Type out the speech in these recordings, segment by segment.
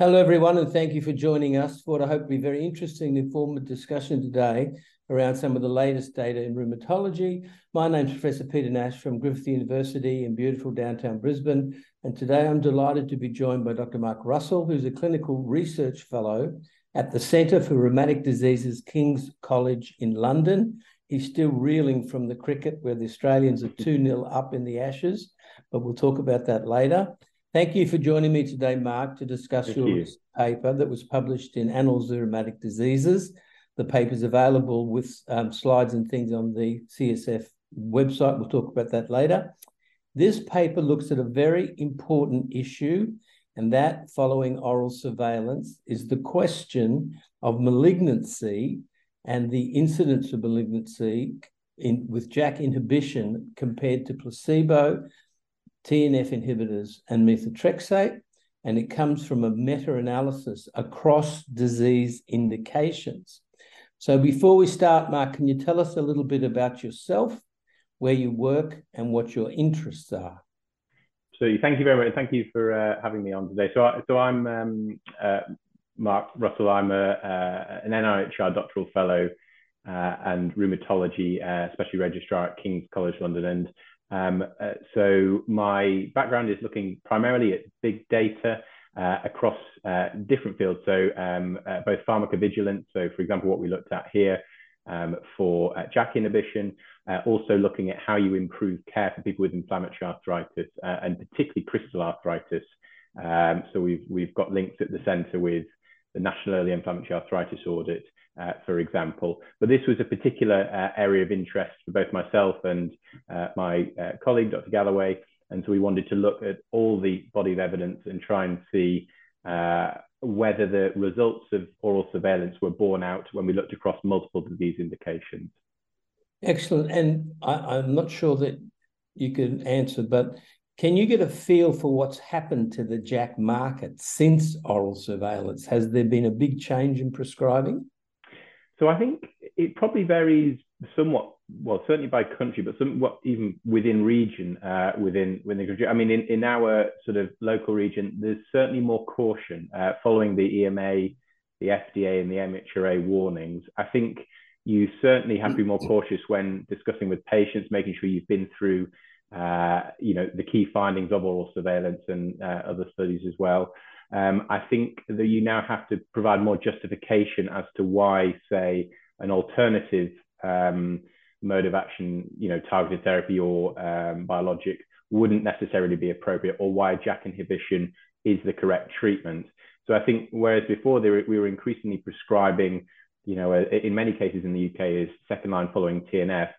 Hello, everyone, and thank you for joining us for what I hope will be a very interesting and informative discussion today around some of the latest data in rheumatology. My name is Professor Peter Nash from Griffith University in beautiful downtown Brisbane, and today I'm delighted to be joined by Dr. Mark Russell, who's a clinical research fellow at the Centre for Rheumatic Diseases, King's College in London. He's still reeling from the cricket where the Australians are 2 0 up in the Ashes, but we'll talk about that later. Thank you for joining me today, Mark, to discuss Thank your you. paper that was published in Annals of Rheumatic Diseases. The paper is available with um, slides and things on the CSF website. We'll talk about that later. This paper looks at a very important issue, and that, following oral surveillance, is the question of malignancy and the incidence of malignancy in, with JAK inhibition compared to placebo TNF inhibitors and methotrexate, and it comes from a meta-analysis across disease indications. So before we start, Mark, can you tell us a little bit about yourself, where you work, and what your interests are? So thank you very much. Thank you for uh, having me on today. So, I, so I'm um, uh, Mark Russell. I'm a, uh, an NIHR doctoral fellow uh, and rheumatology, uh, specialty registrar at King's College London, and um, uh, so my background is looking primarily at big data uh, across uh, different fields. So um, uh, both pharmacovigilance, so for example, what we looked at here um, for uh, JAK inhibition, uh, also looking at how you improve care for people with inflammatory arthritis and particularly crystal arthritis. Um, so we've, we've got links at the center with the National Early Inflammatory Arthritis Audit, uh, for example. But this was a particular uh, area of interest for both myself and uh, my uh, colleague, Dr. Galloway. And so we wanted to look at all the body of evidence and try and see uh, whether the results of oral surveillance were borne out when we looked across multiple disease indications. Excellent. And I, I'm not sure that you can answer, but can you get a feel for what's happened to the JAK market since oral surveillance? Has there been a big change in prescribing? So I think it probably varies somewhat, well, certainly by country, but somewhat even within region, uh, within within the country. I mean, in, in our sort of local region, there's certainly more caution uh, following the EMA, the FDA, and the MHRA warnings. I think you certainly have to be more cautious when discussing with patients, making sure you've been through uh, you know, the key findings of oral surveillance and uh, other studies as well. Um, I think that you now have to provide more justification as to why, say, an alternative um, mode of action, you know, targeted therapy or um, biologic wouldn't necessarily be appropriate, or why JAK inhibition is the correct treatment. So I think whereas before were, we were increasingly prescribing, you know, in many cases in the UK is second line following TNF,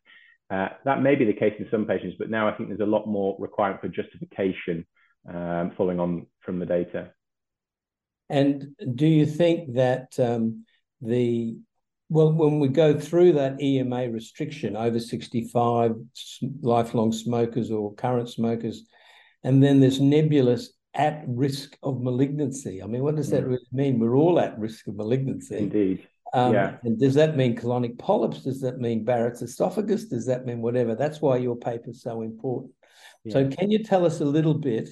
uh, that may be the case in some patients, but now I think there's a lot more requirement for justification um, following on from the data. And do you think that um, the well, when we go through that EMA restriction over 65 lifelong smokers or current smokers, and then this nebulous at risk of malignancy. I mean, what does that hmm. really mean? We're all at risk of malignancy. Indeed. Um, yeah. And does that mean colonic polyps? Does that mean Barrett's esophagus? Does that mean whatever? That's why your paper is so important. Yeah. So, can you tell us a little bit,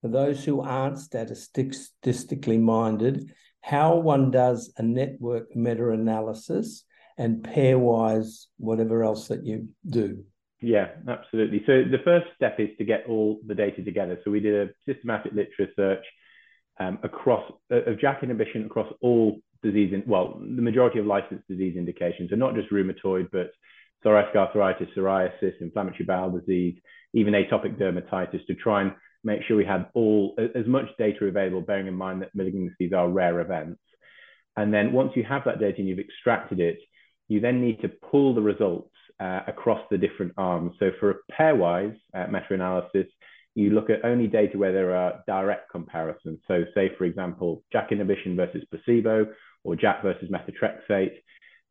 for those who aren't statistically minded, how one does a network meta analysis and pairwise whatever else that you do? Yeah, absolutely. So, the first step is to get all the data together. So, we did a systematic literature search um, across uh, of JAK inhibition across all disease, in, well, the majority of licensed disease indications are not just rheumatoid, but psoriatic arthritis, psoriasis, inflammatory bowel disease, even atopic dermatitis to try and make sure we had all as much data available, bearing in mind that malignancies are rare events. And then once you have that data and you've extracted it, you then need to pull the results uh, across the different arms. So for a pairwise uh, meta-analysis, you look at only data where there are direct comparisons. So say, for example, JAK inhibition versus placebo, or JAK versus methotrexate.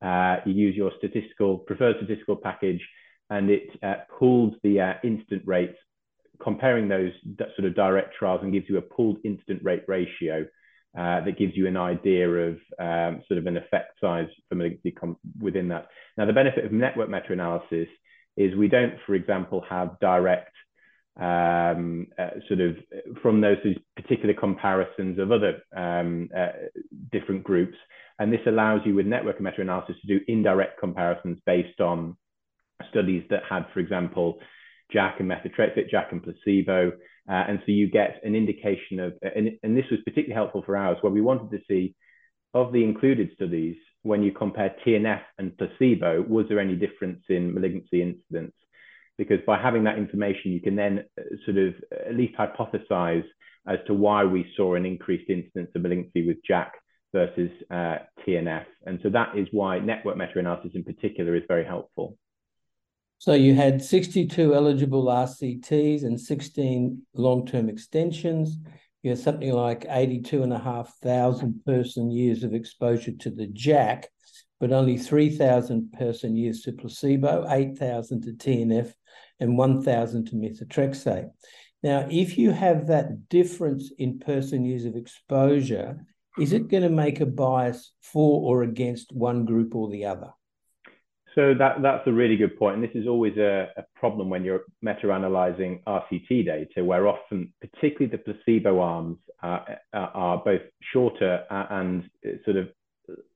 Uh, you use your statistical preferred statistical package, and it uh, pulls the uh, incidence rates, comparing those sort of direct trials, and gives you a pooled incident rate ratio uh, that gives you an idea of um, sort of an effect size for malignancy within that. Now, the benefit of network meta-analysis is we don't, for example, have direct um, uh, sort of from those particular comparisons of other um, uh, different groups. And this allows you with network meta-analysis to do indirect comparisons based on studies that had, for example, JAK and methotrexate, JAK and placebo. Uh, and so you get an indication of, and, and this was particularly helpful for ours, where we wanted to see of the included studies, when you compare TNF and placebo, was there any difference in malignancy incidence? Because by having that information, you can then uh, sort of at least hypothesize as to why we saw an increased incidence of malignancy with JAK versus uh, TNF. And so that is why network meta-analysis in particular is very helpful. So you had 62 eligible RCTs and 16 long-term extensions. You had something like 82,500 person years of exposure to the JAK, but only 3,000 person years to placebo, 8,000 to TNF, and 1,000 to methotrexate. Now, if you have that difference in person years of exposure, is it going to make a bias for or against one group or the other? So that, that's a really good point. And this is always a, a problem when you're meta-analyzing RCT data, where often, particularly the placebo arms, uh, are both shorter and sort of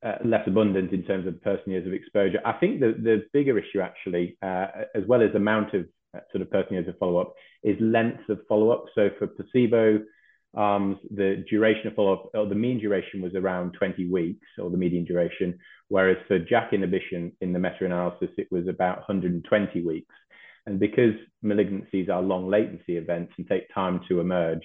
uh, less abundant in terms of person years of exposure. I think the, the bigger issue actually, uh, as well as amount of uh, sort of person years of follow-up, is length of follow-up. So for placebo, arms, the duration of follow-up, or the mean duration was around 20 weeks, or the median duration, whereas for JAK inhibition in the meta-analysis, it was about 120 weeks. And because malignancies are long latency events and take time to emerge,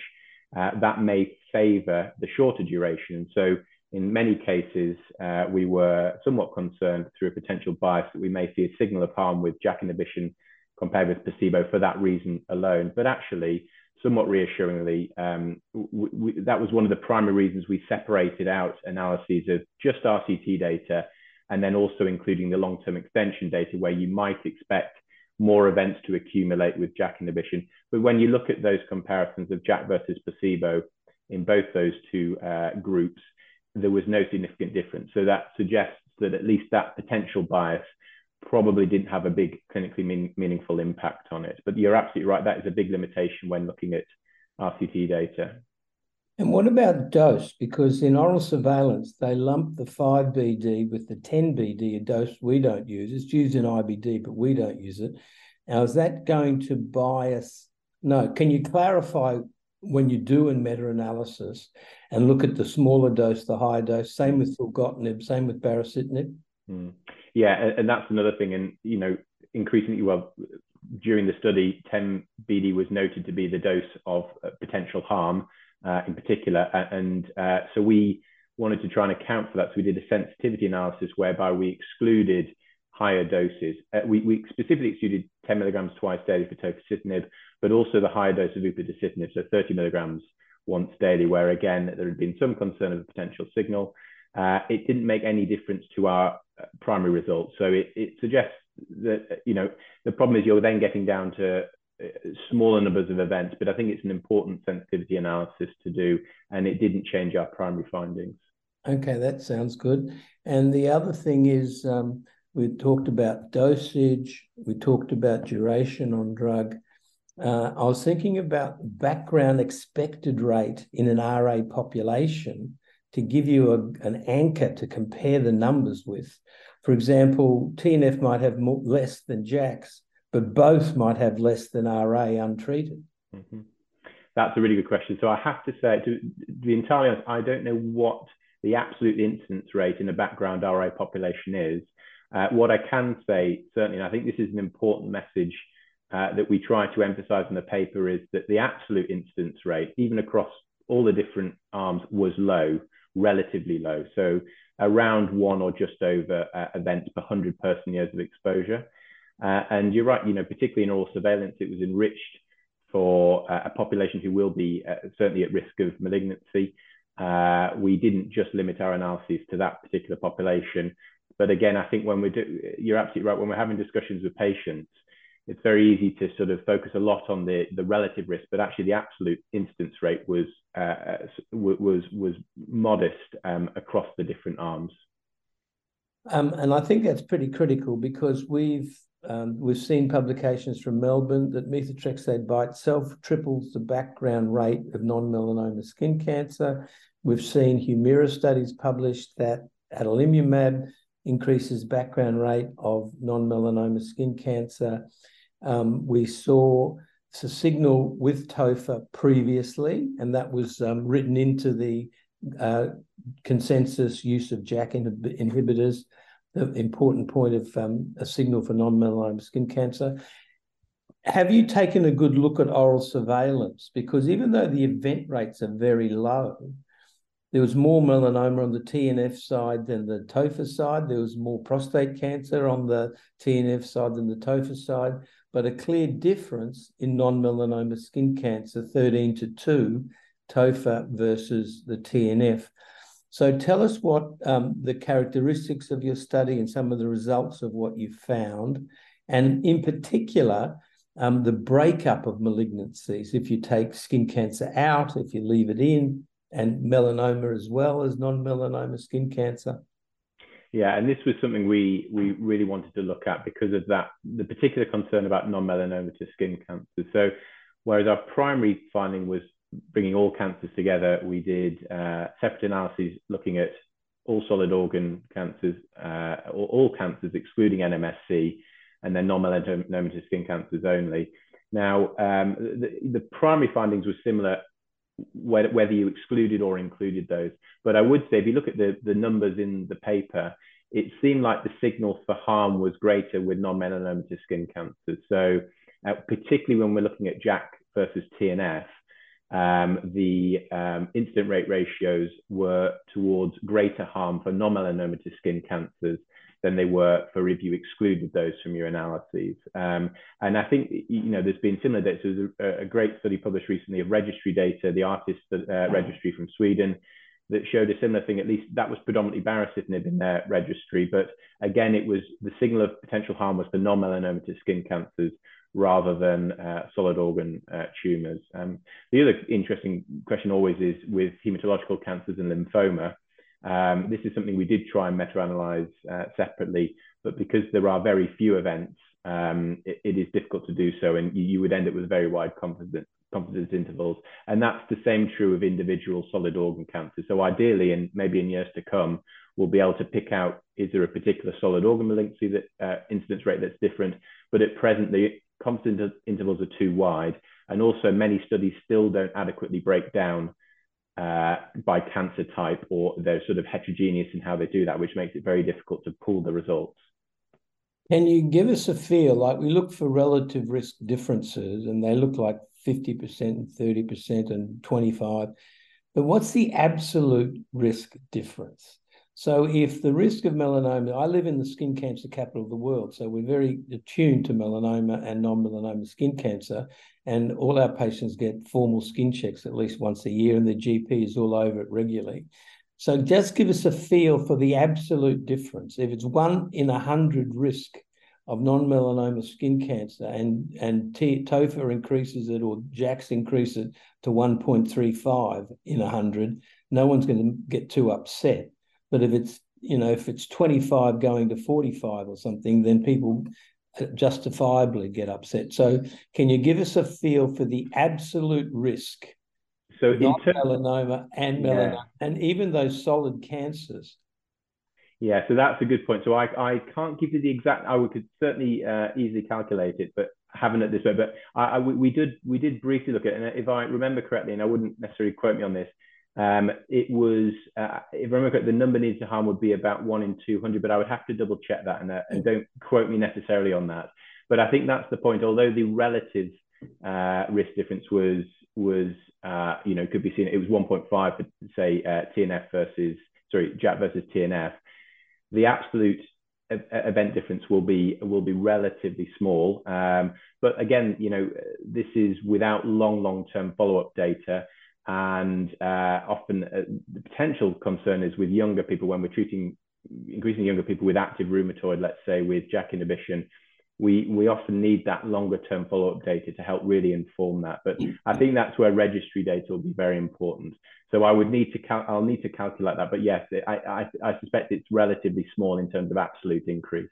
uh, that may favor the shorter duration. So in many cases, uh, we were somewhat concerned through a potential bias that we may see a signal of harm with JAK inhibition compared with placebo for that reason alone. But actually, somewhat reassuringly, um, that was one of the primary reasons we separated out analyses of just RCT data and then also including the long-term extension data where you might expect more events to accumulate with JAK inhibition. But when you look at those comparisons of JAK versus placebo in both those two uh, groups, there was no significant difference. So that suggests that at least that potential bias probably didn't have a big clinically mean, meaningful impact on it. But you're absolutely right. That is a big limitation when looking at RCT data. And what about dose? Because in oral surveillance, they lump the 5 BD with the 10 BD, a dose we don't use. It's used in IBD, but we don't use it. Now, is that going to bias? No. Can you clarify when you do a meta-analysis and look at the smaller dose, the higher dose, same with filgotinib, same with baricitinib? Mm. Yeah, and that's another thing. And, you know, increasingly, well, during the study, 10 BD was noted to be the dose of uh, potential harm uh, in particular. And uh, so we wanted to try and account for that. So we did a sensitivity analysis whereby we excluded higher doses. Uh, we, we specifically excluded 10 milligrams twice daily for tofacitinib, but also the higher dose of upadacitinib, so 30 milligrams once daily, where again, there had been some concern of a potential signal. Uh, it didn't make any difference to our primary results. So it, it suggests that, you know, the problem is you're then getting down to smaller numbers of events, but I think it's an important sensitivity analysis to do, and it didn't change our primary findings. Okay, that sounds good. And the other thing is, um, we talked about dosage, we talked about duration on drug. Uh, I was thinking about background expected rate in an RA population to give you a, an anchor to compare the numbers with. For example, TNF might have more, less than JAKs, but both might have less than RA untreated? Mm-hmm. That's a really good question. So I have to say, to, to be entirely honest, I don't know what the absolute incidence rate in a background RA population is. Uh, what I can say, certainly, and I think this is an important message uh, that we try to emphasize in the paper, is that the absolute incidence rate, even across all the different arms, was low, relatively low. So around one or just over uh, events per 100 person years of exposure. Uh, and you're right, you know, particularly in oral surveillance, it was enriched for uh, a population who will be uh, certainly at risk of malignancy. Uh, we didn't just limit our analyses to that particular population. But again, I think when we do, you're absolutely right, when we're having discussions with patients, it's very easy to sort of focus a lot on the, the relative risk, but actually the absolute incidence rate was, uh, was, was modest um, across the different arms. Um, and I think that's pretty critical because we've um, we've seen publications from Melbourne that methotrexate by itself triples the background rate of non-melanoma skin cancer. We've seen Humira studies published that adalimumab increases background rate of non-melanoma skin cancer. Um, we saw a signal with TOFA previously, and that was um, written into the uh, consensus use of JAK inhibitors, the important point of um, a signal for non-melanoma skin cancer. Have you taken a good look at oral surveillance? Because even though the event rates are very low, there was more melanoma on the TNF side than the TOFA side. There was more prostate cancer on the TNF side than the TOFA side, but a clear difference in non-melanoma skin cancer, 13 to 2, TOFA versus the TNF. So tell us what um, the characteristics of your study and some of the results of what you found, and in particular, um, the breakup of malignancies. If you take skin cancer out, if you leave it in, and melanoma as well as non-melanoma skin cancer. Yeah, and this was something we we really wanted to look at because of that the particular concern about non-melanoma to skin cancer. So, whereas our primary finding was bringing all cancers together, we did uh, separate analyses looking at all solid organ cancers, uh, or all cancers excluding NMSC, and then non-melanoma skin cancers only. Now, um, the, the, primary findings were similar whether, you excluded or included those. But I would say if you look at the, the numbers in the paper, it seemed like the signal for harm was greater with non-melanomatous skin cancers. So uh, particularly when we're looking at JAK versus TNF, um, the um, incident rate ratios were towards greater harm for non-melanomatous skin cancers than they were for if you excluded those from your analyses. Um, and I think, you know, there's been similar data. There's a, a, great study published recently of registry data, the ARTIS uh, registry from Sweden, that showed a similar thing. At least that was predominantly baricitinib in their registry. But again, it was the signal of potential harm was for non-melanomatous skin cancers rather than uh, solid organ uh, tumors. Um, the other interesting question always is with hematological cancers and lymphoma. Um, this is something we did try and meta-analyze uh, separately, but because there are very few events, um, it, it is difficult to do so, and you, you, would end up with very wide confidence, confidence intervals. And that's the same true of individual solid organ cancers. So ideally, and maybe in years to come, we'll be able to pick out is there a particular solid organ malignancy that uh, incidence rate that's different. But at present, the confidence intervals are too wide, and also many studies still don't adequately break down uh, by cancer type, or they're sort of heterogeneous in how they do that, which makes it very difficult to pull the results. Can you give us a feel? Like we look for relative risk differences, and they look like 50% and 30% and 25. But what's the absolute risk difference? So if the risk of melanoma, I live in the skin cancer capital of the world, so we're very attuned to melanoma and non-melanoma skin cancer, and all our patients get formal skin checks at least once a year, and the GP is all over it regularly. So just give us a feel for the absolute difference. If it's one in a hundred risk of non-melanoma skin cancer, and and T- TOFA increases it or JAKs increase it to 1.35 in a hundred, no one's going to get too upset but if it's you know if it's 25 going to 45 or something, then people justifiably get upset. So can you give us a feel for the absolute risk? So not melanoma and melanoma, yeah. and even those solid cancers. Yeah, so that's a good point. So I, I can't give you the exact. I could certainly uh, easily calculate it, but haven't it this way. But I, I, we did we did briefly look at it, and if I remember correctly, and I wouldn't necessarily quote me on this, um, it was, uh, if I remember the number needed to harm would be about one in 200, but I would have to double check that and, uh, and don't quote me necessarily on that. But I think that's the point. Although the relative uh, risk difference was, was uh, you know, could be seen, it was 1.5 for, say, uh, TNF versus, sorry, JAK versus TNF. The absolute event difference will be will be relatively small. Um, but again, you know, this is without long long term follow up data. And uh, often uh, the potential concern is with younger people when we're treating increasingly younger people with active rheumatoid, let's say with JAK inhibition, we, we often need that longer term follow up data to help really inform that. But I think that's where registry data will be very important. So I would need to cal- I'll need to calculate that. But yes, I, I, I suspect it's relatively small in terms of absolute increase.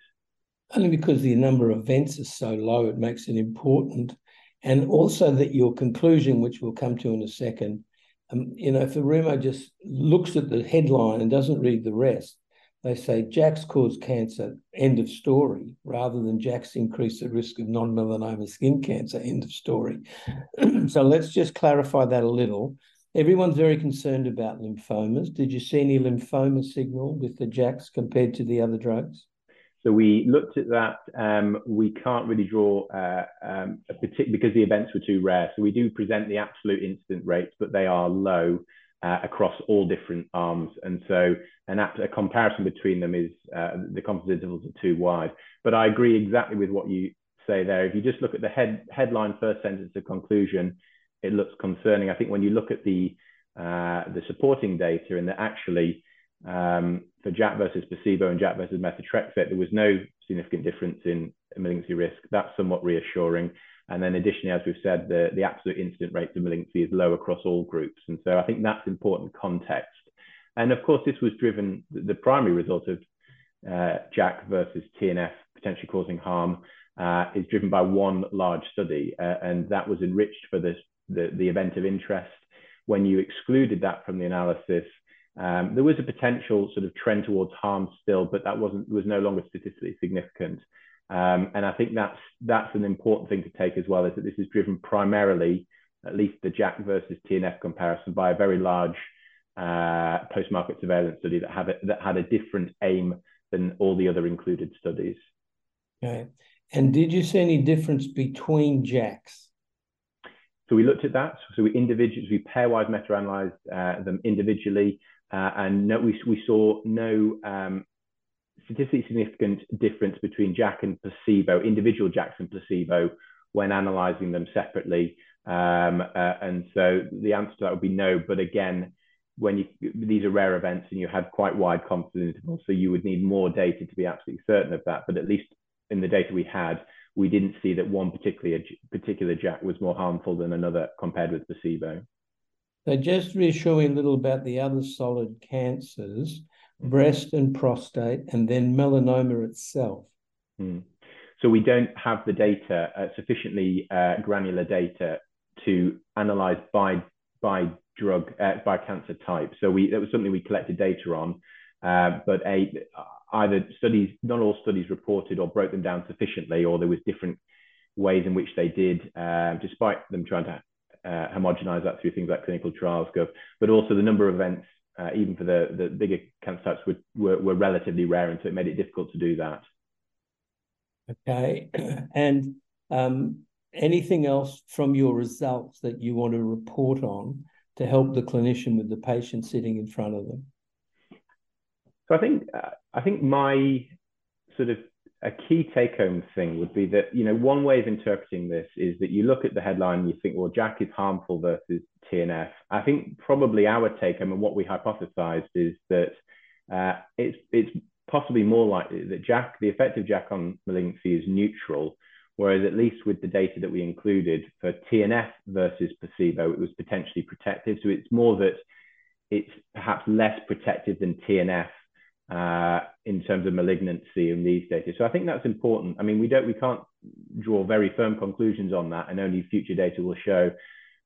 Only because the number of events is so low, it makes it important. And also that your conclusion, which we'll come to in a second, um, you know, if the rheuma just looks at the headline and doesn't read the rest, they say JAKs cause cancer, end of story, rather than JAKs increase the risk of non-melanoma skin cancer, end of story. so let's just clarify that a little. Everyone's very concerned about lymphomas. Did you see any lymphoma signal with the JAKs compared to the other drugs? So we looked at that. Um, we can't really draw uh, um, a particular because the events were too rare. So we do present the absolute incident rates, but they are low uh, across all different arms. And so an a comparison between them is uh, the confidence intervals are too wide. But I agree exactly with what you say there. If you just look at the head headline first sentence of conclusion, it looks concerning. I think when you look at the uh, the supporting data and that actually um, for JAK versus placebo and JAK versus methotrexate, there was no significant difference in malignancy risk. That's somewhat reassuring. And then additionally, as we've said, the, the absolute incident rate of malignancy is low across all groups. And so I think that's important context. And of course, this was driven, the primary result of uh, JAK versus TNF potentially causing harm uh, is driven by one large study. Uh, and that was enriched for this, the, the event of interest. When you excluded that from the analysis, um, there was a potential sort of trend towards harm still, but that wasn't was no longer statistically significant. Um, and I think that's that's an important thing to take as well, is that this is driven primarily, at least the JAK versus TNF comparison, by a very large uh, post-market surveillance study that had a, that had a different aim than all the other included studies. Okay. And did you see any difference between JAKs? So we looked at that. So we individually, we pairwise meta-analyzed uh, them individually, uh, and no, we, we saw no um, statistically significant difference between JAK and placebo, individual JAKs and placebo, when analyzing them separately. Um, uh, and so the answer to that would be no. But again, when you these are rare events and you had quite wide confidence intervals, so you would need more data to be absolutely certain of that. But at least in the data we had, we didn't see that one particular particular JAK was more harmful than another compared with placebo. So just reassuring a little about the other solid cancers, mm-hmm. breast and prostate, and then melanoma itself. Mm. So we don't have the data, uh, sufficiently uh, granular data to analyze by by drug uh, by cancer type. So we that was something we collected data on, uh, but a either studies, not all studies reported or broke them down sufficiently, or there was different ways in which they did, uh, despite them trying to uh, homogenize that through things like clinical trials gov, but also the number of events, uh, even for the, the bigger cancer types, were, were, were, relatively rare, and so it made it difficult to do that. Okay, and um, anything else from your results that you want to report on to help the clinician with the patient sitting in front of them? So I think uh, I think my sort of a key take home thing would be that, you know, one way of interpreting this is that you look at the headline and you think, well, JAK is harmful versus TNF. I think probably our take home and what we hypothesized is that uh, it's, it's possibly more likely that JAK, the effect of JAK on malignancy is neutral, whereas at least with the data that we included for TNF versus placebo, it was potentially protective. So it's more that it's perhaps less protective than TNF uh, in terms of malignancy in these data. So I think that's important. I mean, we don't, we can't draw very firm conclusions on that, and only future data will show.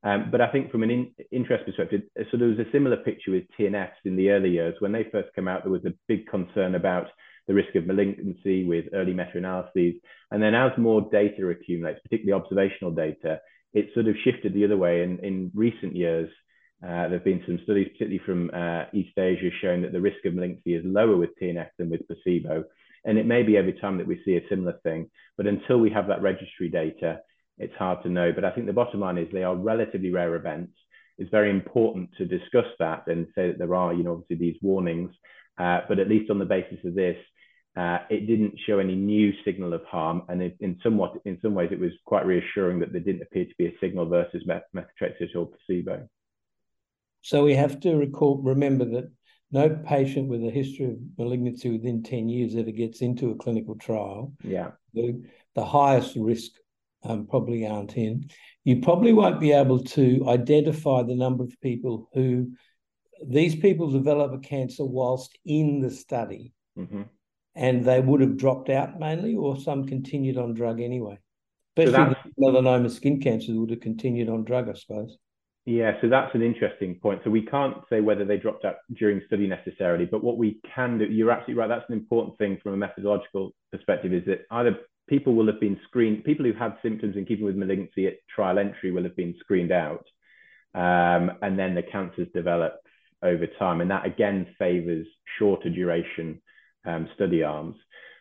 Um, but I think from an in, interest perspective, so there was a similar picture with TNFs in the early years. When they first came out, there was a big concern about the risk of malignancy with early meta-analyses. And then as more data accumulates, particularly observational data, it sort of shifted the other way. And in recent years, uh, there have been some studies, particularly from uh, East Asia, showing that the risk of malignancy is lower with TNF than with placebo. And it may be every time that we see a similar thing, but until we have that registry data, it's hard to know. But I think the bottom line is they are relatively rare events. It's very important to discuss that and say that there are, you know, obviously these warnings. Uh, but at least on the basis of this, uh, it didn't show any new signal of harm, and it, in somewhat, in some ways, it was quite reassuring that there didn't appear to be a signal versus methotrexate or placebo. So we have to recall, remember that no patient with a history of malignancy within 10 years ever gets into a clinical trial. Yeah. The, the highest risk um, probably aren't in. You probably won't be able to identify the number of people who these people develop a cancer whilst in the study. Mm-hmm. and they would have dropped out mainly, or some continued on drug anyway. Especially so melanoma skin cancers would have continued on drug, I suppose. Yeah, so that's an interesting point. So we can't say whether they dropped out during study necessarily, but what we can do, you're absolutely right. That's an important thing from a methodological perspective, is that either people will have been screened, people who had symptoms in keeping with malignancy at trial entry will have been screened out, um, and then the cancers develop over time, and that again favors shorter duration um, study arms.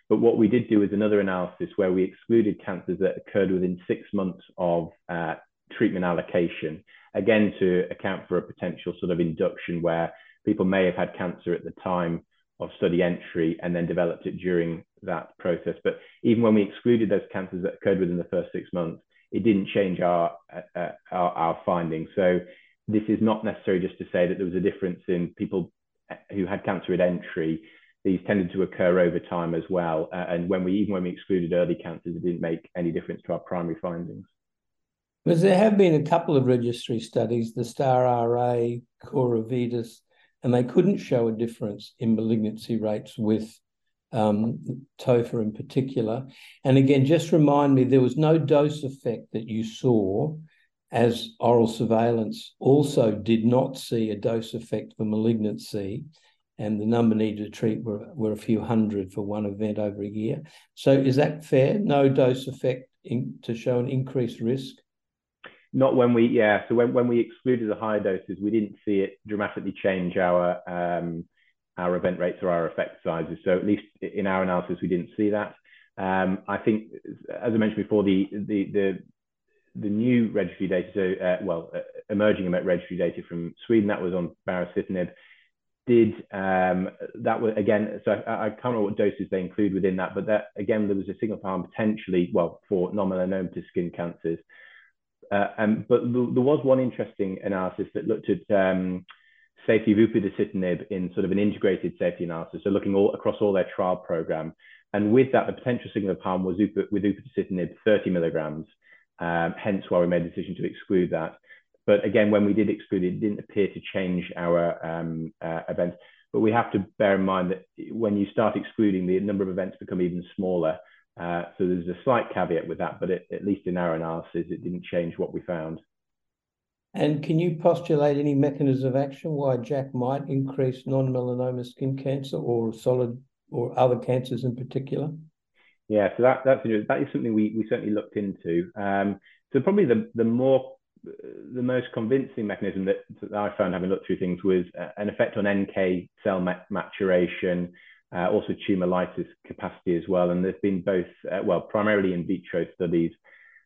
But what we did do is another analysis where we excluded cancers that occurred within six months of uh, treatment allocation, again to account for a potential sort of induction where people may have had cancer at the time of study entry and then developed it during that process. But even when we excluded those cancers that occurred within the first six months, it didn't change our, uh, uh our, our findings. So this is not necessarily just to say that there was a difference in people who had cancer at entry these tended to occur over time as well. Uh, and when we even when we excluded early cancers, it didn't make any difference to our primary findings. Because there have been a couple of registry studies, the STAR-RA, CorEvitas, and they couldn't show a difference in malignancy rates with um, TOFA in particular. And again, just remind me, there was no dose effect that you saw as oral surveillance also did not see a dose effect for malignancy and the number needed to treat were, were a few hundred for one event over a year. So is that fair? No dose effect in, to show an increased risk? Not when we, yeah. So when, when we excluded the higher doses, we didn't see it dramatically change our um, our event rates or our effect sizes. So at least in our analysis, we didn't see that. Um, I think, as I mentioned before, the the the the new registry data, so uh, well, uh, emerging registry data from Sweden, that was on baricitinib did um, that was again so I, I, can't remember what doses they include within that but that again there was a signal arm potentially well for non-melanomatous skin cancers um, but there was one interesting analysis that looked at um, safety of upadacitinib in sort of an integrated safety analysis so looking all across all their trial program and with that the potential signal of harm was up, with upadacitinib 30 milligrams um, hence why we made the decision to exclude that but again, when we did exclude it, it didn't appear to change our um, uh, events. But we have to bear in mind that when you start excluding, the number of events become even smaller. Uh, so there's a slight caveat with that, but it, at least in our analysis, it didn't change what we found. And can you postulate any mechanism of action why JAK might increase non-melanoma skin cancer or solid or other cancers in particular? Yeah, so that that's that is something we we certainly looked into. Um, so probably the the more the most convincing mechanism that, that, I found having looked through things was uh, an effect on NK cell maturation, uh, also tumor lysis capacity as well. And there's been both, uh, well, primarily in vitro studies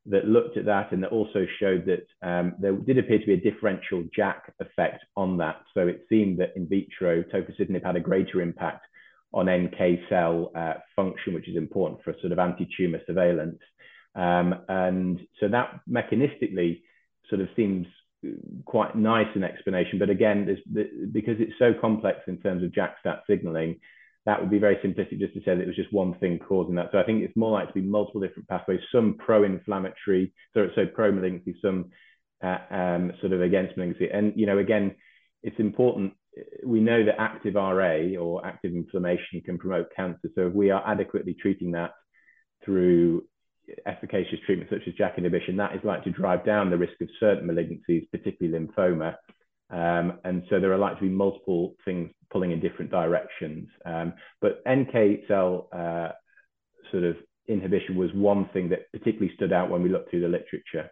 that looked at that and that also showed that um, there did appear to be a differential JAK effect on that. So it seemed that in vitro, tofacitinib had a greater impact on NK cell uh, function, which is important for sort of anti-tumor surveillance. Um, and so that mechanistically sort of seems quite nice in explanation. But again, because it's so complex in terms of JAK-STAT signaling, that would be very simplistic just to say that it was just one thing causing that. So I think it's more likely to be multiple different pathways, some pro-inflammatory, so, so pro-malignancy, some uh, um, sort of against malignancy. And, you know, again, it's important. We know that active RA or active inflammation can promote cancer. So if we are adequately treating that through efficacious treatment such as JAK inhibition, that is likely to drive down the risk of certain malignancies, particularly lymphoma. Um, and so there are likely to be multiple things pulling in different directions. Um, but NK cell uh, sort of inhibition was one thing that particularly stood out when we looked through the literature.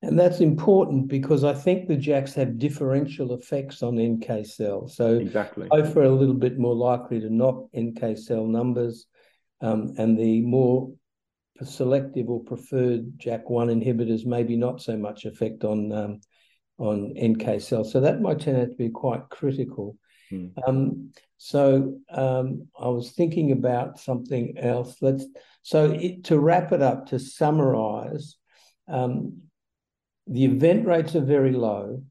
And that's important because I think the JAKs have differential effects on NK cells. So exactly. both are a little bit more likely to knock NK cell numbers, um, and the more selective or preferred JAK1 inhibitors, maybe not so much effect on um, on NK cells. So that might turn out to be quite critical. Hmm. Um, so um, I was thinking about something else. Let's so it, to wrap it up to summarize, um, the event rates are very low.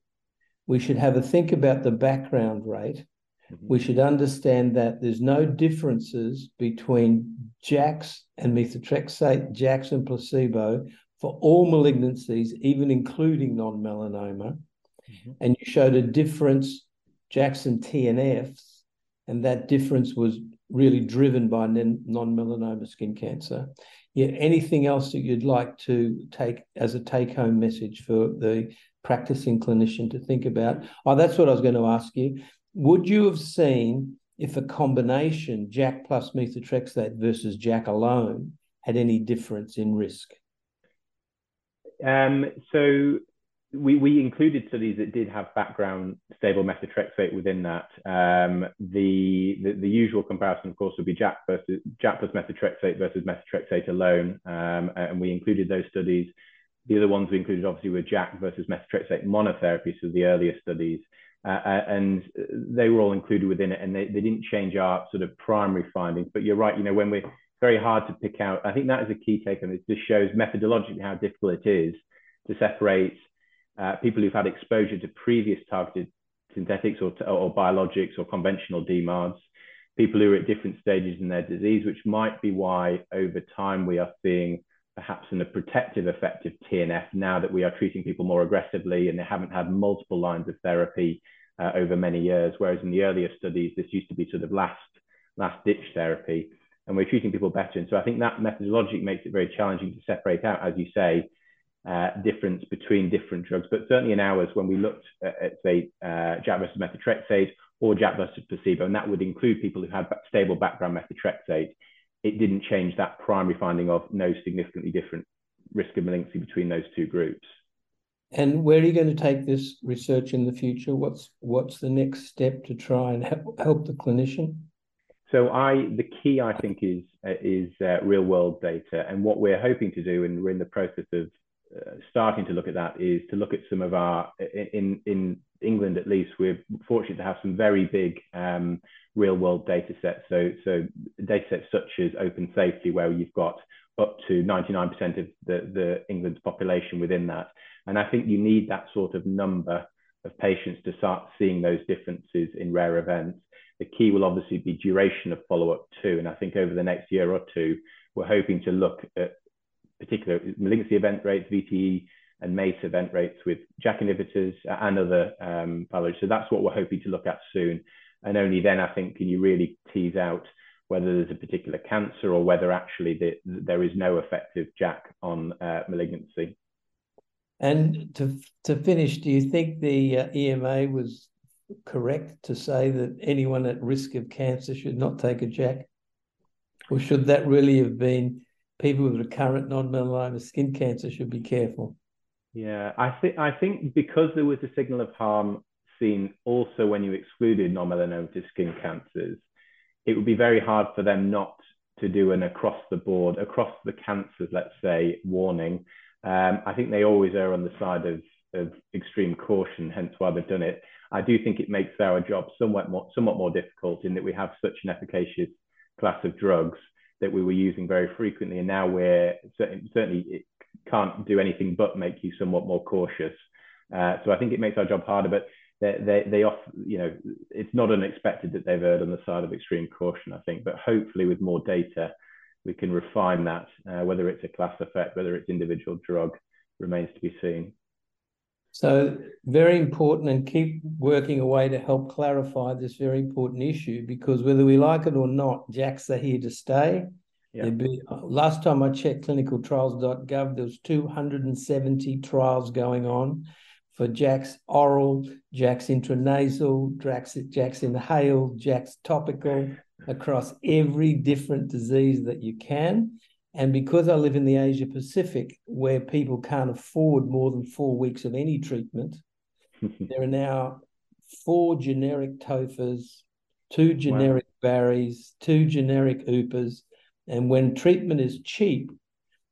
We should have a think about the background rate. Mm-hmm. We should understand that there's no differences between JAKs and methotrexate, JAKs and placebo for all malignancies, even including non-melanoma. Mm-hmm. And you showed a difference, Jackson TNFs, and that difference was really driven by non-melanoma skin cancer. Yeah, anything else that you'd like to take as a take-home message for the practicing clinician to think about? Oh, that's what I was going to ask you. Would you have seen if a combination JAK plus methotrexate versus JAK alone had any difference in risk? Um, so we, we included studies that did have background stable methotrexate within that. Um, the, the, the usual comparison, of course, would be JAK versus JAK plus methotrexate versus methotrexate alone, um, and we included those studies. The other ones we included obviously were JAK versus methotrexate monotherapy, so the earlier studies, uh, uh, and they were all included within it, and they, they didn't change our sort of primary findings. But you're right, you know, when we're very hard to pick out, I think that is a key take on this. This shows methodologically how difficult it is to separate uh, people who've had exposure to previous targeted synthetics or, or biologics or conventional DMARDs, people who are at different stages in their disease, which might be why over time we are seeing perhaps in a protective effect of TNF now that we are treating people more aggressively and they haven't had multiple lines of therapy uh, over many years. Whereas in the earlier studies, this used to be sort of last, last ditch therapy and we're treating people better. And so I think that methodology makes it very challenging to separate out, as you say, uh, difference between different drugs. But certainly in ours, when we looked at, at say, uh, JAK versus methotrexate or JAK versus placebo, and that would include people who had stable background methotrexate, it didn't change that primary finding of no significantly different risk of malignancy between those two groups. And where are you going to take this research in the future? What's what's the next step to try and help, help the clinician? So I, the key I think is is uh, real world data, and what we're hoping to do, and we're in the process of uh, starting to look at that, is to look at some of our in in England at least. We're fortunate to have some very big um, real world data sets. So, so data sets such as OpenSAFELY, where you've got up to 99% of the, the England's population within that. And I think you need that sort of number of patients to start seeing those differences in rare events. The key will obviously be duration of follow-up too. And I think over the next year or two, we're hoping to look at particular malignancy event rates, VTE and MACE event rates with JAK inhibitors and other um, biologics. So that's what we're hoping to look at soon. And only then, I think, can you really tease out whether there's a particular cancer or whether actually the, there is no effective JAK on uh, malignancy. And to to finish, do you think the uh, EMA was correct to say that anyone at risk of cancer should not take a JAK, or should that really have been people with recurrent non-melanoma skin cancer should be careful? Yeah, I think I think because there was a signal of harm seen also when you excluded non-melanomatous skin cancers, it would be very hard for them not to do an across the board, across the cancers, let's say, warning. Um, I think they always err on the side of, of extreme caution, hence why they've done it. I do think it makes our job somewhat more, somewhat more difficult in that we have such an efficacious class of drugs that we were using very frequently, and now we're certainly it can't do anything but make you somewhat more cautious. Uh, so I think it makes our job harder. But they, they, they off, you know, it's not unexpected that they've erred on the side of extreme caution, I think, but hopefully with more data, we can refine that, uh, whether it's a class effect, whether it's individual drug, remains to be seen. So very important and keep working away to help clarify this very important issue because whether we like it or not, JAKs are here to stay. Yeah. Be, last time I checked clinicaltrials.gov, there was 270 trials going on for JAKs oral, JAKs intranasal, JAKs, JAKs inhaled, JAKs topical across every different disease that you can. And because I live in the Asia Pacific, where people can't afford more than four weeks of any treatment, there are now four generic TOFAs, two generic wow. Barrys, two generic UPAs. And when treatment is cheap,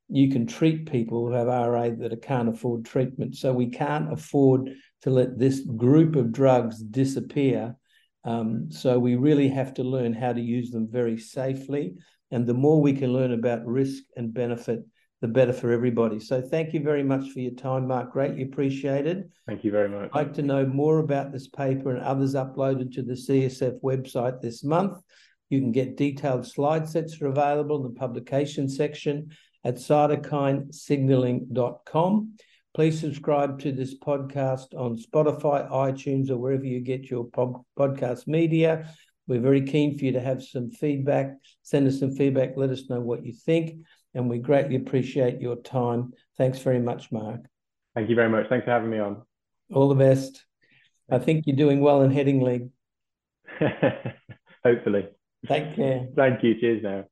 you can treat people who have RA that can't afford treatment. So we can't afford to let this group of drugs disappear. Um, so we really have to learn how to use them very safely. And the more we can learn about risk and benefit, the better for everybody. So thank you very much for your time, Mark. Greatly appreciated. Thank you very much. I'd like to know more about this paper and others uploaded to the CSF website this month. You can get detailed slide sets are available in the publication section at cytokinesignaling.com. Please subscribe to this podcast on Spotify, iTunes, or wherever you get your podcast media. We're very keen for you to have some feedback. Send us some feedback. Let us know what you think. And we greatly appreciate your time. Thanks very much, Mark. Thank you very much. Thanks for having me on. All the best. I think you're doing well in Headingley. Hopefully. Take care. Thank you. Cheers now.